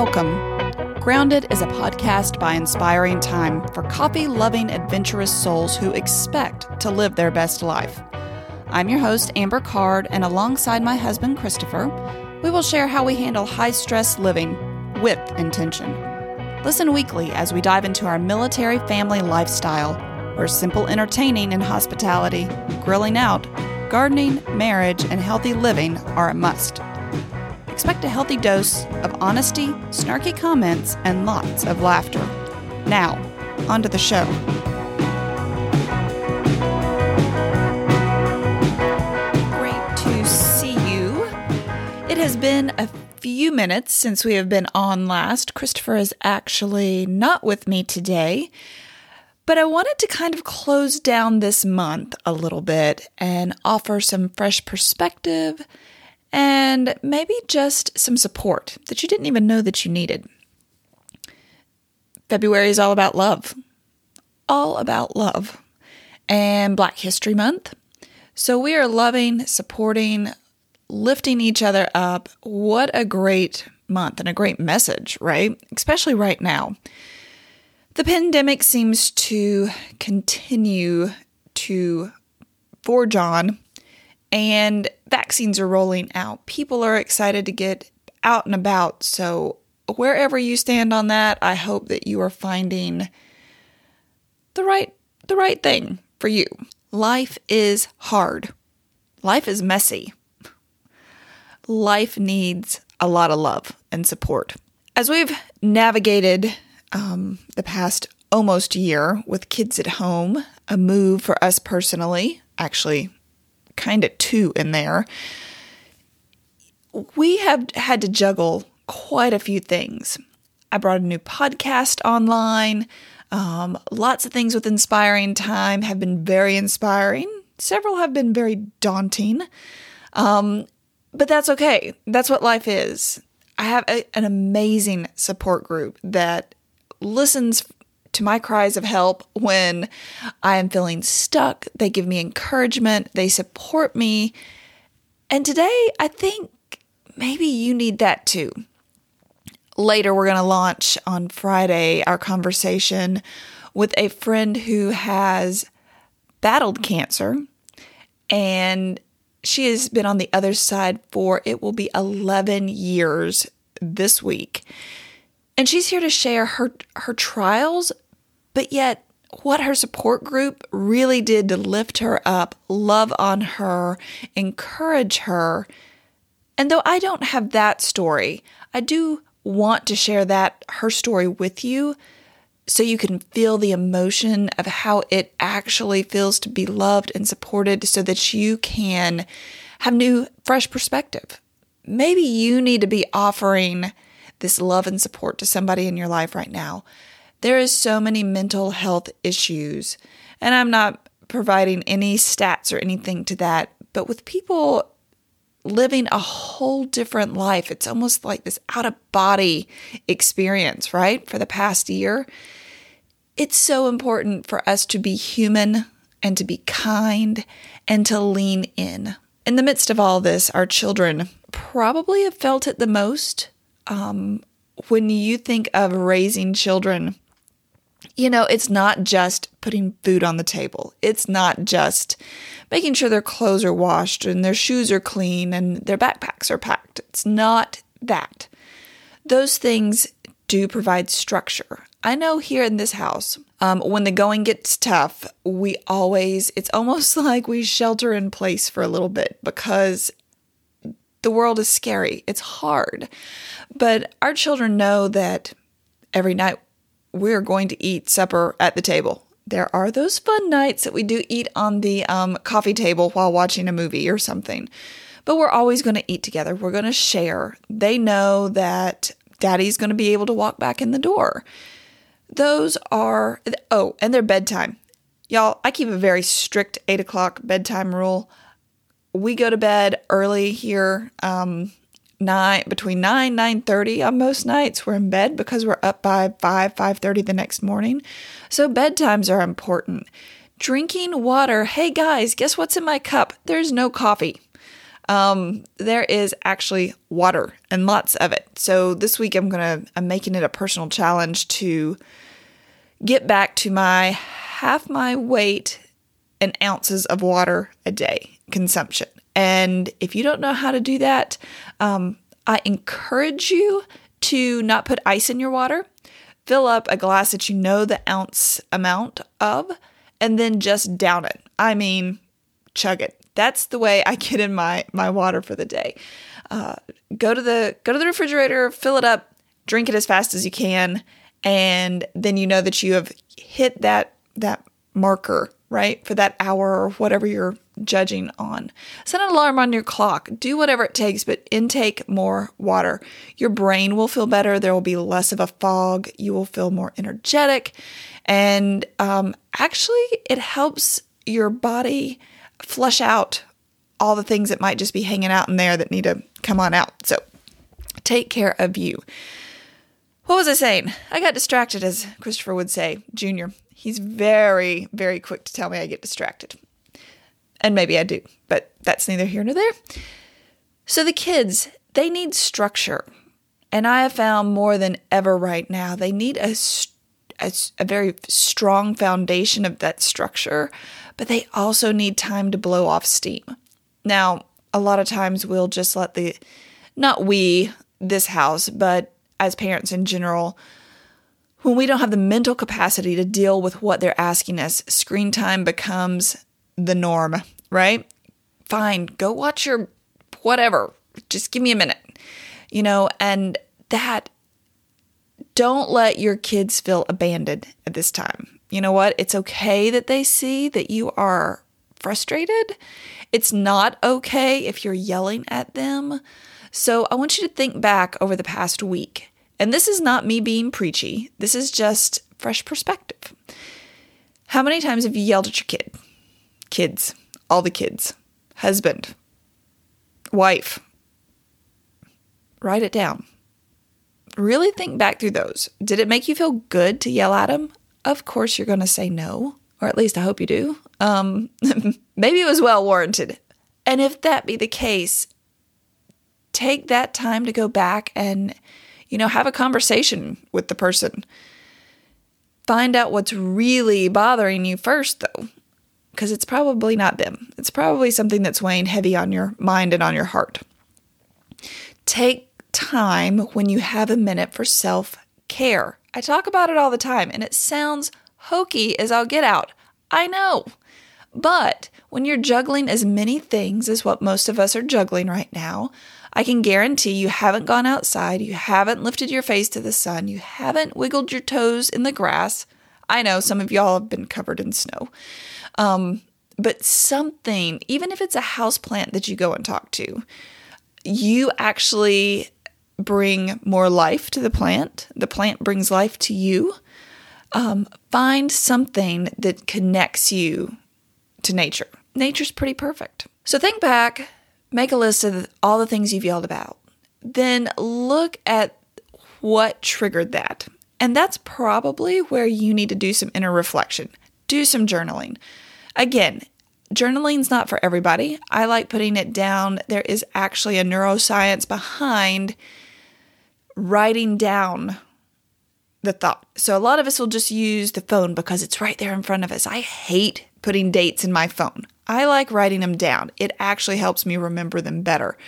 Welcome. Grounded is a podcast by Inspiring Time for coffee loving, adventurous souls who expect to live their best life. I'm your host, Amber Card, and alongside my husband, Christopher, we will share how we handle high stress living with intention. Listen weekly as we dive into our military family lifestyle, where simple entertaining and hospitality, grilling out, gardening, marriage, and healthy living are a must. Expect a healthy dose of honesty, snarky comments, and lots of laughter. Now, on to the show. Great to see you. It has been a few minutes since we have been on last. Christopher is actually not with me today. But I wanted to kind of close down this month a little bit and offer some fresh perspective and maybe just some support that you didn't even know that you needed. February is all about love, all about love, and Black History Month. So we are loving, supporting, lifting each other up. What a great month and a great message, right? Especially right now. The pandemic seems to continue to forge on and vaccines are rolling out. People are excited to get out and about. So, wherever you stand on that, I hope that you are finding the right the right thing for you. Life is hard. Life is messy. Life needs a lot of love and support. As we've navigated um, the past almost year with kids at home, a move for us personally, actually kind of two in there. We have had to juggle quite a few things. I brought a new podcast online. Um, lots of things with Inspiring Time have been very inspiring. Several have been very daunting. Um, but that's okay. That's what life is. I have a, an amazing support group that listens to my cries of help when I am feeling stuck. They give me encouragement, they support me. And today, I think maybe you need that too. Later, we're going to launch on Friday our conversation with a friend who has battled cancer and she has been on the other side for it will be 11 years this week. And she's here to share her her trials, but yet what her support group really did to lift her up, love on her, encourage her. And though I don't have that story, I do want to share that her story with you so you can feel the emotion of how it actually feels to be loved and supported so that you can have new fresh perspective. Maybe you need to be offering this love and support to somebody in your life right now. There is so many mental health issues, and I'm not providing any stats or anything to that, but with people living a whole different life, it's almost like this out of body experience, right? For the past year. It's so important for us to be human and to be kind and to lean in. In the midst of all this, our children probably have felt it the most um, when you think of raising children, you know, it's not just putting food on the table. It's not just making sure their clothes are washed and their shoes are clean and their backpacks are packed. It's not that. Those things do provide structure. I know here in this house, um, when the going gets tough, we always, it's almost like we shelter in place for a little bit because the world is scary. It's hard. But our children know that every night we're going to eat supper at the table. There are those fun nights that we do eat on the um, coffee table while watching a movie or something. But we're always going to eat together. We're going to share. They know that daddy's going to be able to walk back in the door. Those are, oh, and their bedtime. Y'all, I keep a very strict eight o'clock bedtime rule we go to bed early here um, nine between 9 9.30 on most nights we're in bed because we're up by 5 5.30 the next morning so bedtimes are important drinking water hey guys guess what's in my cup there's no coffee Um, there is actually water and lots of it. So this week I'm gonna I'm making it a personal challenge to get back to my half my weight in ounces of water a day consumption. And if you don't know how to do that, um, I encourage you to not put ice in your water. Fill up a glass that you know the ounce amount of, and then just down it. I mean, chug it. That's the way I get in my my water for the day. Uh, go to the go to the refrigerator, fill it up, drink it as fast as you can, and then you know that you have hit that that marker right for that hour or whatever you're judging on. Set an alarm on your clock. Do whatever it takes, but intake more water. Your brain will feel better. There will be less of a fog. You will feel more energetic, and um, actually, it helps your body flush out all the things that might just be hanging out in there that need to come on out. So take care of you. What was I saying? I got distracted, as Christopher would say, Junior. He's very, very quick to tell me I get distracted. And maybe I do, but that's neither here nor there. So the kids, they need structure. And I have found more than ever right now, they need a, a, a very strong foundation of that structure but they also need time to blow off steam. Now, a lot of times we'll just let the, not we, this house, but as parents in general, when we don't have the mental capacity to deal with what they're asking us, screen time becomes the norm, right? Fine, go watch your whatever. Just give me a minute. You know, and that don't let your kids feel abandoned at this time you know what? It's okay that they see that you are frustrated. It's not okay if you're yelling at them. So I want you to think back over the past week. And this is not me being preachy, this is just fresh perspective. How many times have you yelled at your kid? Kids, all the kids, husband, wife. Write it down. Really think back through those. Did it make you feel good to yell at them? of course you're going to say no, or at least I hope you do. Um, maybe it was well warranted. And if that be the case, take that time to go back and, you know, have a conversation with the person. Find out what's really bothering you first, though, because it's probably not them. It's probably something that's weighing heavy on your mind and on your heart. Take time when you have a minute for self care. I talk about it all the time, and it sounds hokey as I'll get out. I know. But when you're juggling as many things as what most of us are juggling right now, I can guarantee you haven't gone outside, you haven't lifted your face to the sun, you haven't wiggled your toes in the grass. I know some of y'all have been covered in snow. Um, but something, even if it's a house plant that you go and talk to, you actually bring more life to the plant. The plant brings life to you. Um, find something that connects you to nature. Nature's pretty perfect. So think back, make a list of all the things you've yelled about. Then look at what triggered that. And that's probably where you need to do some inner reflection, do some journaling. Again, journaling's not for everybody. I like putting it down. There is actually a neuroscience behind writing down the thought. So a lot of us will just use the phone because it's right there in front of us. I hate putting dates in my phone. I like writing them down. It actually helps me remember them better.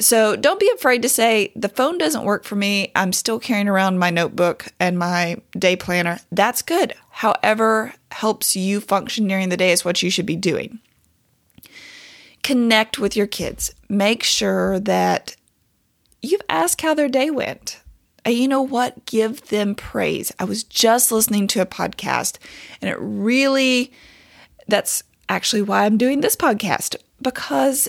So don't be afraid to say, the phone doesn't work for me. I'm still carrying around my notebook and my day planner. That's good. However, helps you function during the day is what you should be doing. Connect with your kids. Make sure that you've asked how their day went. And you know what? Give them praise. I was just listening to a podcast and it really, that's actually why I'm doing this podcast because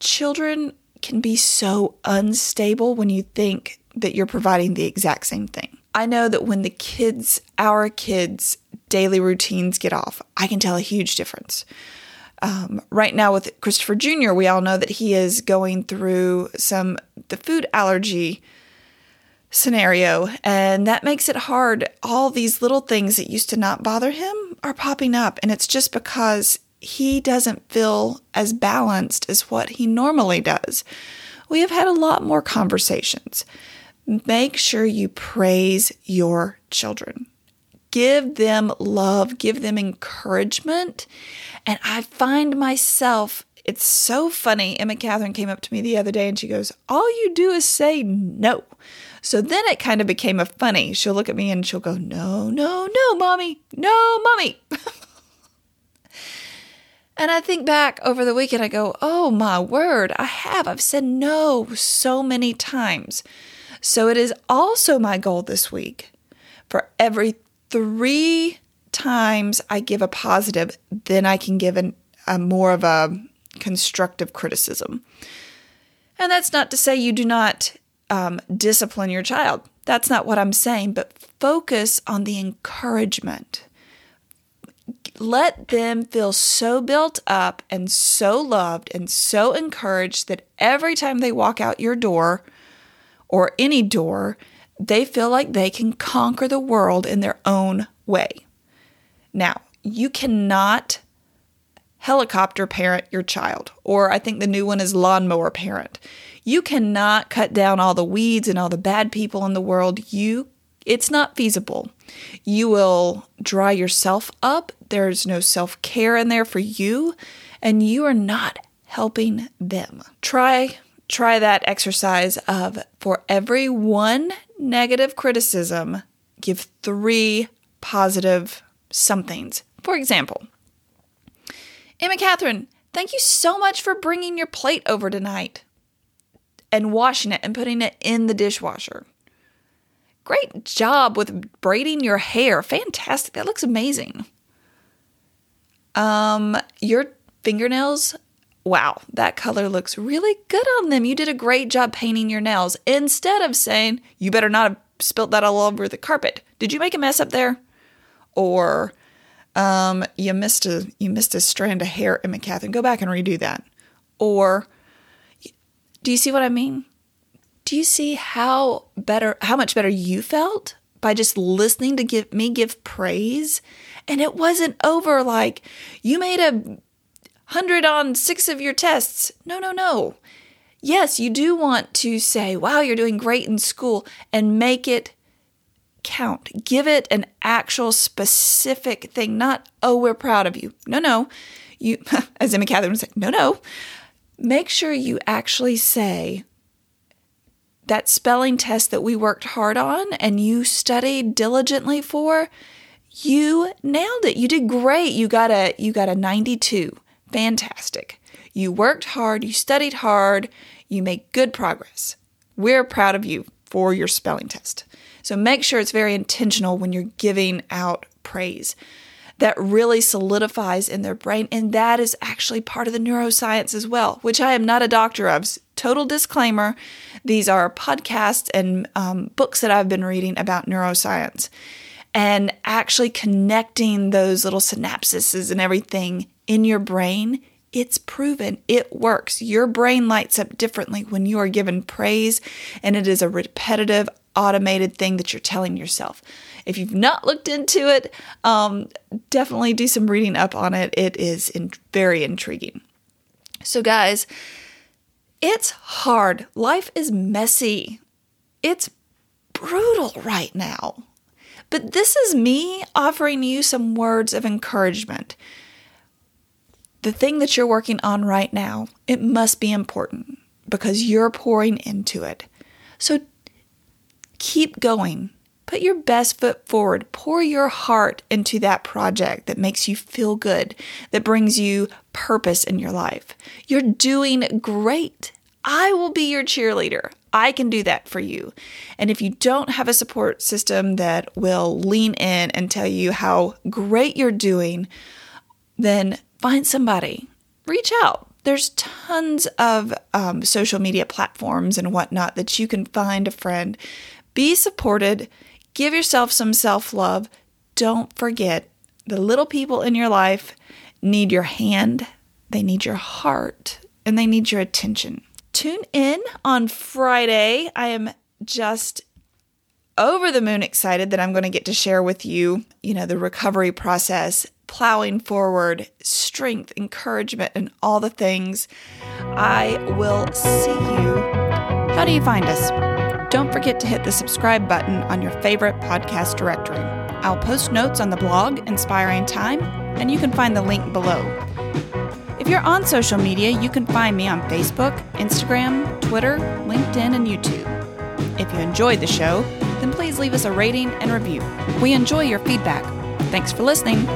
children can be so unstable when you think that you're providing the exact same thing. I know that when the kids, our kids' daily routines get off, I can tell a huge difference. Um, right now with Christopher Jr., we all know that he is going through some the food allergy scenario, and that makes it hard. All these little things that used to not bother him are popping up, and it's just because he doesn't feel as balanced as what he normally does. We have had a lot more conversations. Make sure you praise your children. Give them love, give them encouragement. And I find myself, it's so funny. Emma Catherine came up to me the other day and she goes, All you do is say no. So then it kind of became a funny. She'll look at me and she'll go, No, no, no, mommy, no, mommy. and I think back over the weekend, I go, Oh my word, I have. I've said no so many times. So it is also my goal this week for every three times I give a positive, then I can give an, a more of a constructive criticism. And that's not to say you do not um, discipline your child. That's not what I'm saying, but focus on the encouragement. Let them feel so built up and so loved and so encouraged that every time they walk out your door or any door, they feel like they can conquer the world in their own way. Now, you cannot helicopter parent your child, or I think the new one is lawnmower parent. You cannot cut down all the weeds and all the bad people in the world. You it's not feasible. You will dry yourself up. There's no self-care in there for you, and you are not helping them. Try try that exercise of for every one negative criticism, give 3 positive somethings. For example, Emma Catherine, thank you so much for bringing your plate over tonight and washing it and putting it in the dishwasher. Great job with braiding your hair. Fantastic. That looks amazing. Um, your fingernails, wow, that color looks really good on them. You did a great job painting your nails instead of saying, you better not have spilt that all over the carpet. Did you make a mess up there? Or, um, you missed a you missed a strand of hair, Emma Catherine. Go back and redo that. Or do you see what I mean? Do you see how better how much better you felt by just listening to give me give praise? And it wasn't over like you made a hundred on six of your tests. No, no, no. Yes, you do want to say, wow, you're doing great in school and make it count. Give it an actual specific thing, not, oh, we're proud of you. No, no. You, as Emma Catherine said, no, no. Make sure you actually say that spelling test that we worked hard on and you studied diligently for you nailed it. You did great. You got a you got a 92 fantastic. You worked hard. You studied hard. You made good progress. We're proud of you for your spelling test so make sure it's very intentional when you're giving out praise that really solidifies in their brain. And that is actually part of the neuroscience as well, which I am not a doctor of. Total disclaimer these are podcasts and um, books that I've been reading about neuroscience and actually connecting those little synapses and everything in your brain. It's proven it works. Your brain lights up differently when you are given praise, and it is a repetitive, automated thing that you're telling yourself. If you've not looked into it, um, definitely do some reading up on it. It is in- very intriguing. So, guys, it's hard. Life is messy. It's brutal right now. But this is me offering you some words of encouragement. The thing that you're working on right now, it must be important because you're pouring into it. So keep going. Put your best foot forward. Pour your heart into that project that makes you feel good, that brings you purpose in your life. You're doing great. I will be your cheerleader. I can do that for you. And if you don't have a support system that will lean in and tell you how great you're doing, then find somebody. Reach out. There's tons of um, social media platforms and whatnot that you can find a friend. Be supported Give yourself some self love. Don't forget the little people in your life need your hand, they need your heart, and they need your attention. Tune in on Friday. I am just over the moon excited that I'm going to get to share with you, you know, the recovery process plowing forward, strength, encouragement, and all the things. I will see you. How do you find us? Don't forget to hit the subscribe button on your favorite podcast directory. I'll post notes on the blog Inspiring Time, and you can find the link below. If you're on social media, you can find me on Facebook, Instagram, Twitter, LinkedIn, and YouTube. If you enjoyed the show, then please leave us a rating and review. We enjoy your feedback. Thanks for listening.